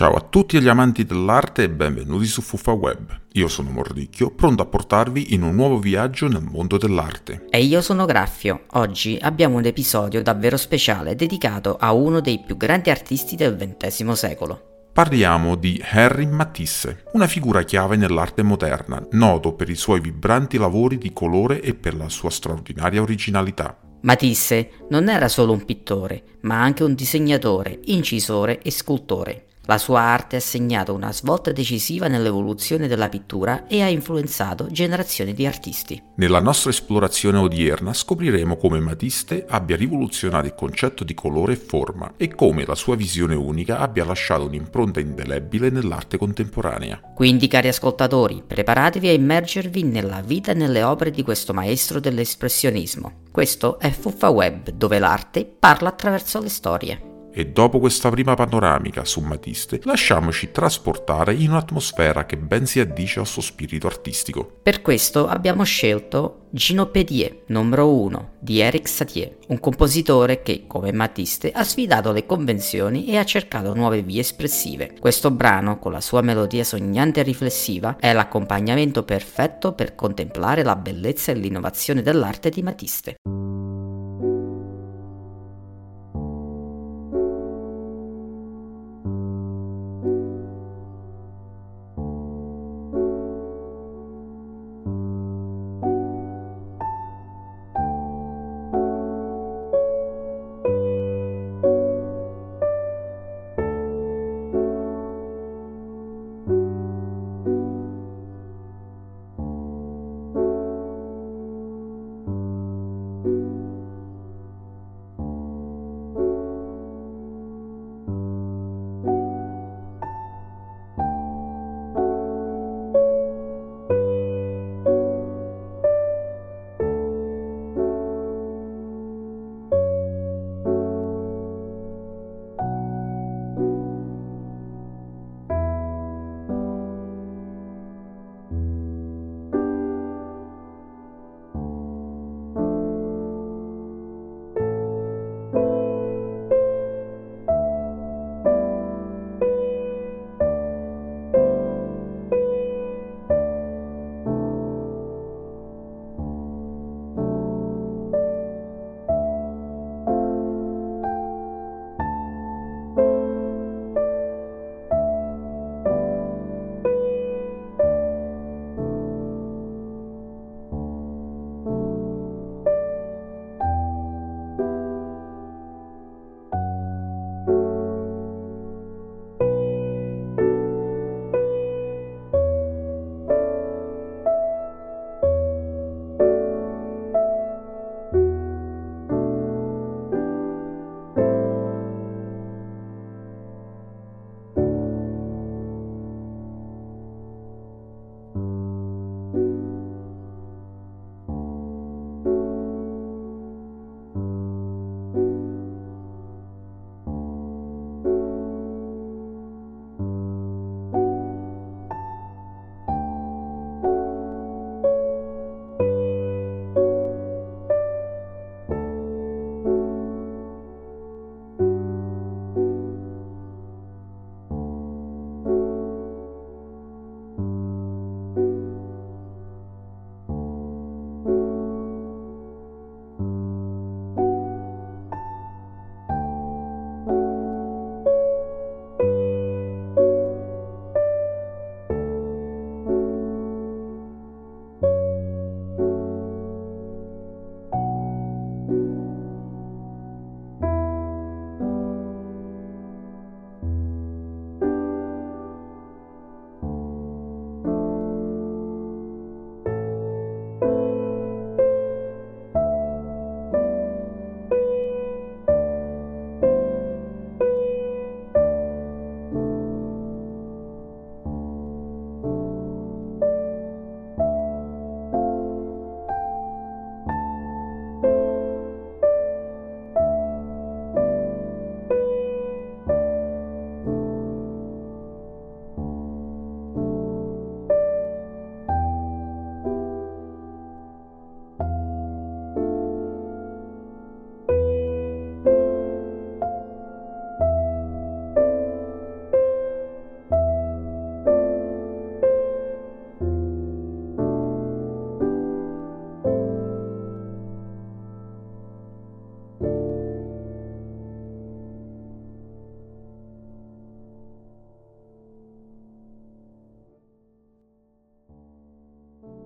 Ciao a tutti gli amanti dell'arte e benvenuti su Fuffa Web. Io sono Mordicchio, pronto a portarvi in un nuovo viaggio nel mondo dell'arte. E io sono Graffio. Oggi abbiamo un episodio davvero speciale dedicato a uno dei più grandi artisti del XX secolo. Parliamo di Henri Matisse, una figura chiave nell'arte moderna, noto per i suoi vibranti lavori di colore e per la sua straordinaria originalità. Matisse non era solo un pittore, ma anche un disegnatore, incisore e scultore. La sua arte ha segnato una svolta decisiva nell'evoluzione della pittura e ha influenzato generazioni di artisti. Nella nostra esplorazione odierna scopriremo come Matisse abbia rivoluzionato il concetto di colore e forma e come la sua visione unica abbia lasciato un'impronta indelebile nell'arte contemporanea. Quindi, cari ascoltatori, preparatevi a immergervi nella vita e nelle opere di questo maestro dell'espressionismo. Questo è Fuffa Web, dove l'arte parla attraverso le storie. E dopo questa prima panoramica su Matiste, lasciamoci trasportare in un'atmosfera che ben si addice al suo spirito artistico. Per questo abbiamo scelto Ginopédie, numero 1, di Eric Satie, un compositore che, come Matiste, ha sfidato le convenzioni e ha cercato nuove vie espressive. Questo brano, con la sua melodia sognante e riflessiva, è l'accompagnamento perfetto per contemplare la bellezza e l'innovazione dell'arte di Matiste.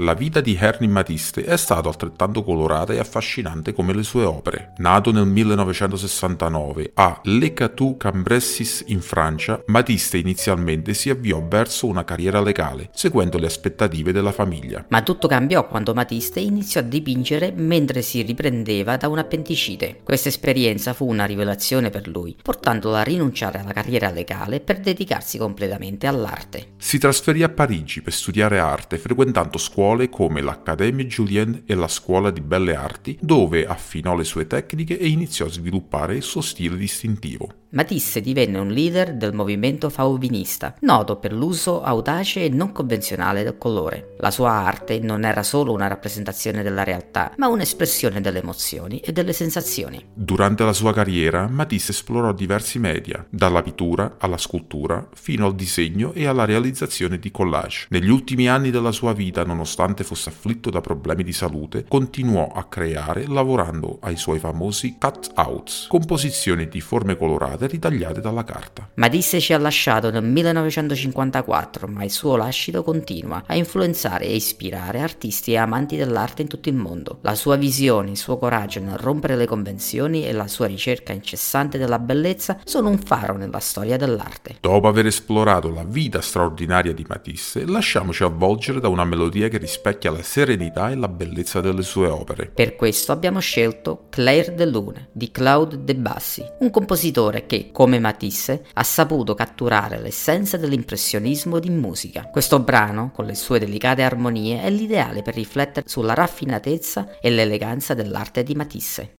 La vita di Ernie Matisse è stata altrettanto colorata e affascinante come le sue opere. Nato nel 1969 a Le Cateau Cambressis in Francia, Matisse inizialmente si avviò verso una carriera legale, seguendo le aspettative della famiglia. Ma tutto cambiò quando Matisse iniziò a dipingere mentre si riprendeva da un'appendicite. Questa esperienza fu una rivelazione per lui, portandolo a rinunciare alla carriera legale per dedicarsi completamente all'arte. Si trasferì a Parigi per studiare arte, frequentando scuole come l'Académie Julien e la Scuola di Belle Arti, dove affinò le sue tecniche e iniziò a sviluppare il suo stile distintivo. Matisse divenne un leader del movimento fauvinista, noto per l'uso audace e non convenzionale del colore. La sua arte non era solo una rappresentazione della realtà, ma un'espressione delle emozioni e delle sensazioni. Durante la sua carriera, Matisse esplorò diversi media, dalla pittura alla scultura, fino al disegno e alla realizzazione di collage. Negli ultimi anni della sua vita, nonostante fosse afflitto da problemi di salute, continuò a creare lavorando ai suoi famosi cut-outs, composizioni di forme colorate ritagliate dalla carta. Matisse ci ha lasciato nel 1954, ma il suo lascito continua a influenzare e ispirare artisti e amanti dell'arte in tutto il mondo. La sua visione, il suo coraggio nel rompere le convenzioni e la sua ricerca incessante della bellezza sono un faro nella storia dell'arte. Dopo aver esplorato la vita straordinaria di Matisse, lasciamoci avvolgere da una melodia che rispecchia la serenità e la bellezza delle sue opere. Per questo abbiamo scelto Claire de Lune di Claude Debussy, un compositore che, come Matisse, ha saputo catturare l'essenza dell'impressionismo di musica. Questo brano, con le sue delicate armonie, è l'ideale per riflettere sulla raffinatezza e l'eleganza dell'arte di Matisse.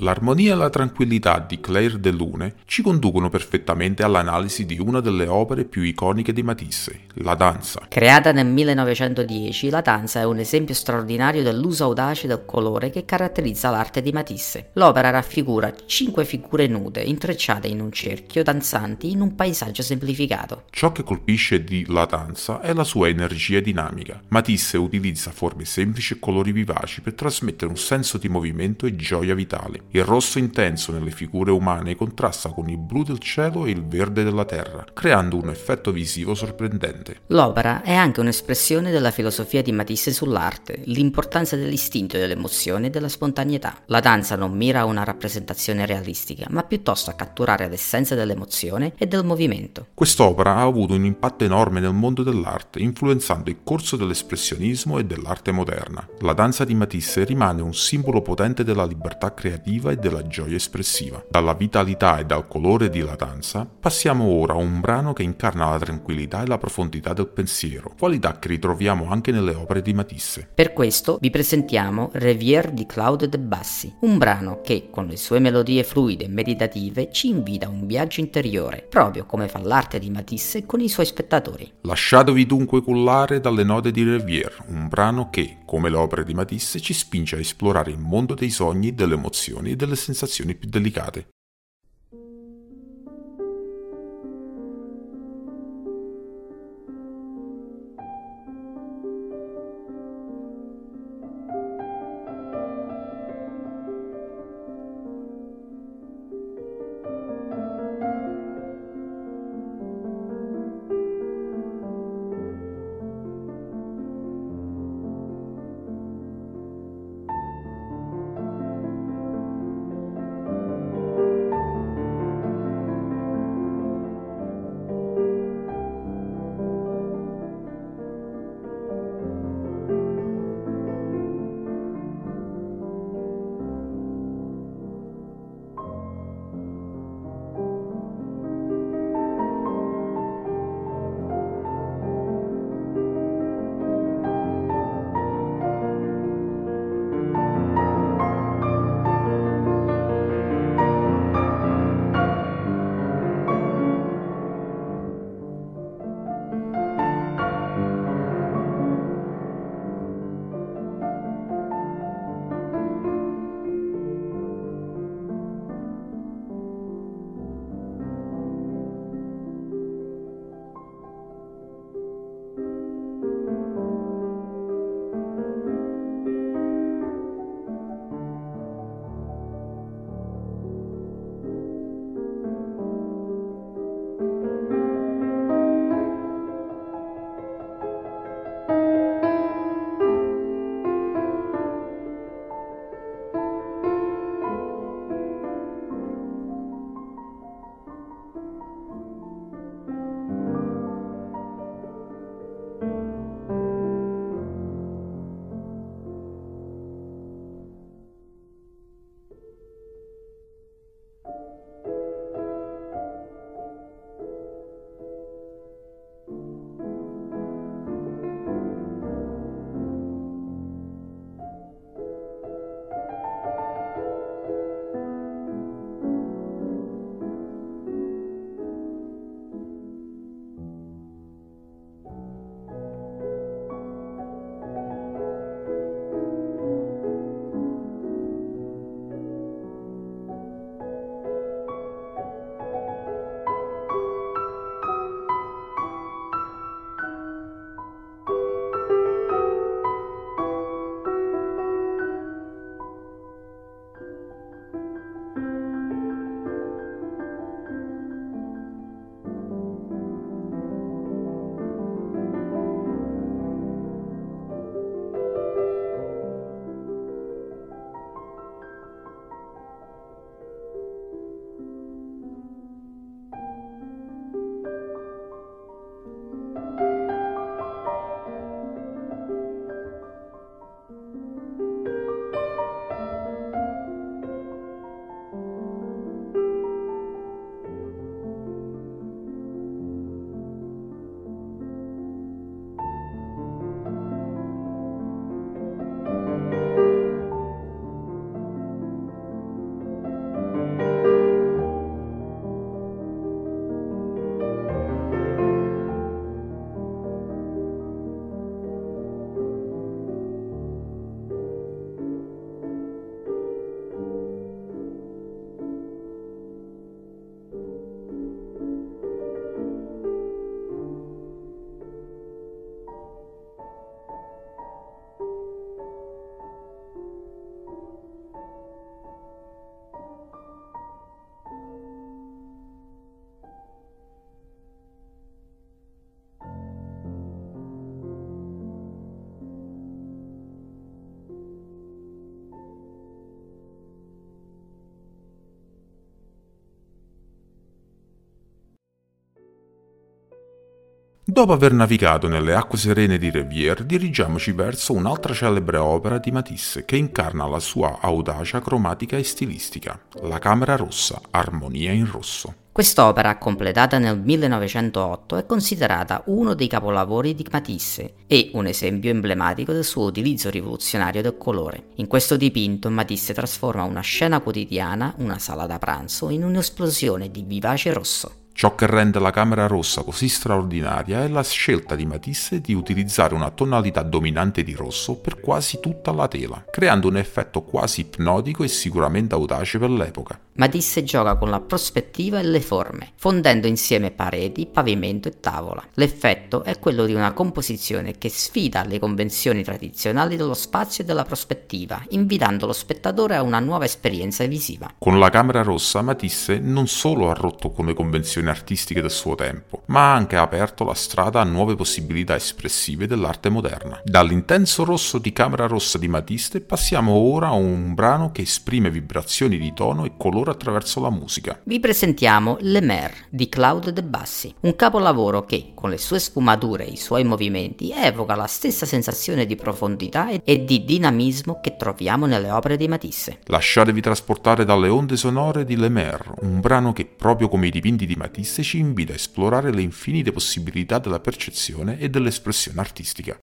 L'armonia e la tranquillità di Claire de Lune ci conducono perfettamente all'analisi di una delle opere più iconiche di Matisse, la danza. Creata nel 1910, la danza è un esempio straordinario dell'uso audace del colore che caratterizza l'arte di Matisse. L'opera raffigura cinque figure nude intrecciate in un cerchio danzanti in un paesaggio semplificato. Ciò che colpisce di La danza è la sua energia dinamica. Matisse utilizza forme semplici e colori vivaci per trasmettere un senso di movimento e gioia vitale. Il rosso intenso nelle figure umane contrasta con il blu del cielo e il verde della terra, creando un effetto visivo sorprendente. L'opera è anche un'espressione della filosofia di Matisse sull'arte, l'importanza dell'istinto dell'emozione e della spontaneità. La danza non mira a una rappresentazione realistica, ma piuttosto a catturare l'essenza dell'emozione e del movimento. Quest'opera ha avuto un impatto enorme nel mondo dell'arte, influenzando il corso dell'espressionismo e dell'arte moderna. La danza di Matisse rimane un simbolo potente della libertà creativa creativa e della gioia espressiva. Dalla vitalità e dal colore di La danza passiamo ora a un brano che incarna la tranquillità e la profondità del pensiero, qualità che ritroviamo anche nelle opere di Matisse. Per questo vi presentiamo Revier di Claude de Bassi, un brano che, con le sue melodie fluide e meditative, ci invita a un viaggio interiore, proprio come fa l'arte di Matisse con i suoi spettatori. Lasciatevi dunque cullare dalle note di Revier, un brano che, come le opere di Matisse, ci spinge a esplorare il mondo dei sogni delle emozioni e delle sensazioni più delicate. Dopo aver navigato nelle acque serene di Rivière, dirigiamoci verso un'altra celebre opera di Matisse che incarna la sua audacia cromatica e stilistica, la Camera Rossa, Armonia in Rosso. Quest'opera, completata nel 1908, è considerata uno dei capolavori di Matisse e un esempio emblematico del suo utilizzo rivoluzionario del colore. In questo dipinto Matisse trasforma una scena quotidiana, una sala da pranzo, in un'esplosione di vivace rosso. Ciò che rende la camera rossa così straordinaria è la scelta di Matisse di utilizzare una tonalità dominante di rosso per quasi tutta la tela, creando un effetto quasi ipnotico e sicuramente audace per l'epoca. Matisse gioca con la prospettiva e le forme, fondendo insieme pareti, pavimento e tavola. L'effetto è quello di una composizione che sfida le convenzioni tradizionali dello spazio e della prospettiva, invitando lo spettatore a una nuova esperienza visiva. Con la camera rossa Matisse non solo ha rotto con le convenzioni artistiche del suo tempo, ma ha anche aperto la strada a nuove possibilità espressive dell'arte moderna. Dall'intenso rosso di Camera Rossa di Matisse passiamo ora a un brano che esprime vibrazioni di tono e colore attraverso la musica. Vi presentiamo Le Mer di Claude De Bassi, un capolavoro che, con le sue sfumature e i suoi movimenti, evoca la stessa sensazione di profondità e di dinamismo che troviamo nelle opere di Matisse. Lasciatevi trasportare dalle onde sonore di Le Mer, un brano che, proprio come i dipinti di Matisse ci invita a esplorare le infinite possibilità della percezione e dell'espressione artistica.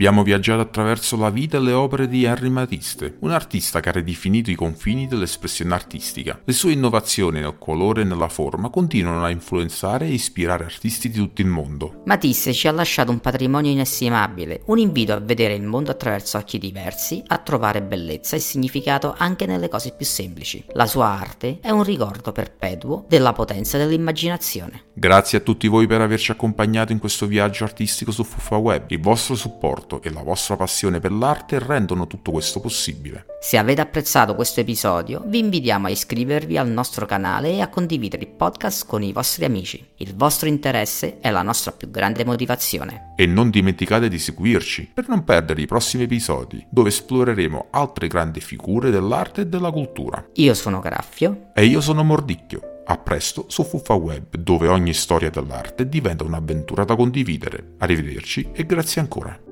Abbiamo viaggiato attraverso la vita e le opere di Henri Matisse, un artista che ha ridefinito i confini dell'espressione artistica. Le sue innovazioni nel colore e nella forma continuano a influenzare e ispirare artisti di tutto il mondo. Matisse ci ha lasciato un patrimonio inestimabile, un invito a vedere il mondo attraverso occhi diversi, a trovare bellezza e significato anche nelle cose più semplici. La sua arte è un ricordo perpetuo della potenza dell'immaginazione. Grazie a tutti voi per averci accompagnato in questo viaggio artistico su Fuffa Web. Il vostro supporto e la vostra passione per l'arte rendono tutto questo possibile. Se avete apprezzato questo episodio, vi invitiamo a iscrivervi al nostro canale e a condividere il podcast con i vostri amici. Il vostro interesse è la nostra più grande motivazione. E non dimenticate di seguirci per non perdere i prossimi episodi, dove esploreremo altre grandi figure dell'arte e della cultura. Io sono Graffio. E io sono Mordicchio. A presto su Fuffa Web, dove ogni storia dell'arte diventa un'avventura da condividere. Arrivederci e grazie ancora.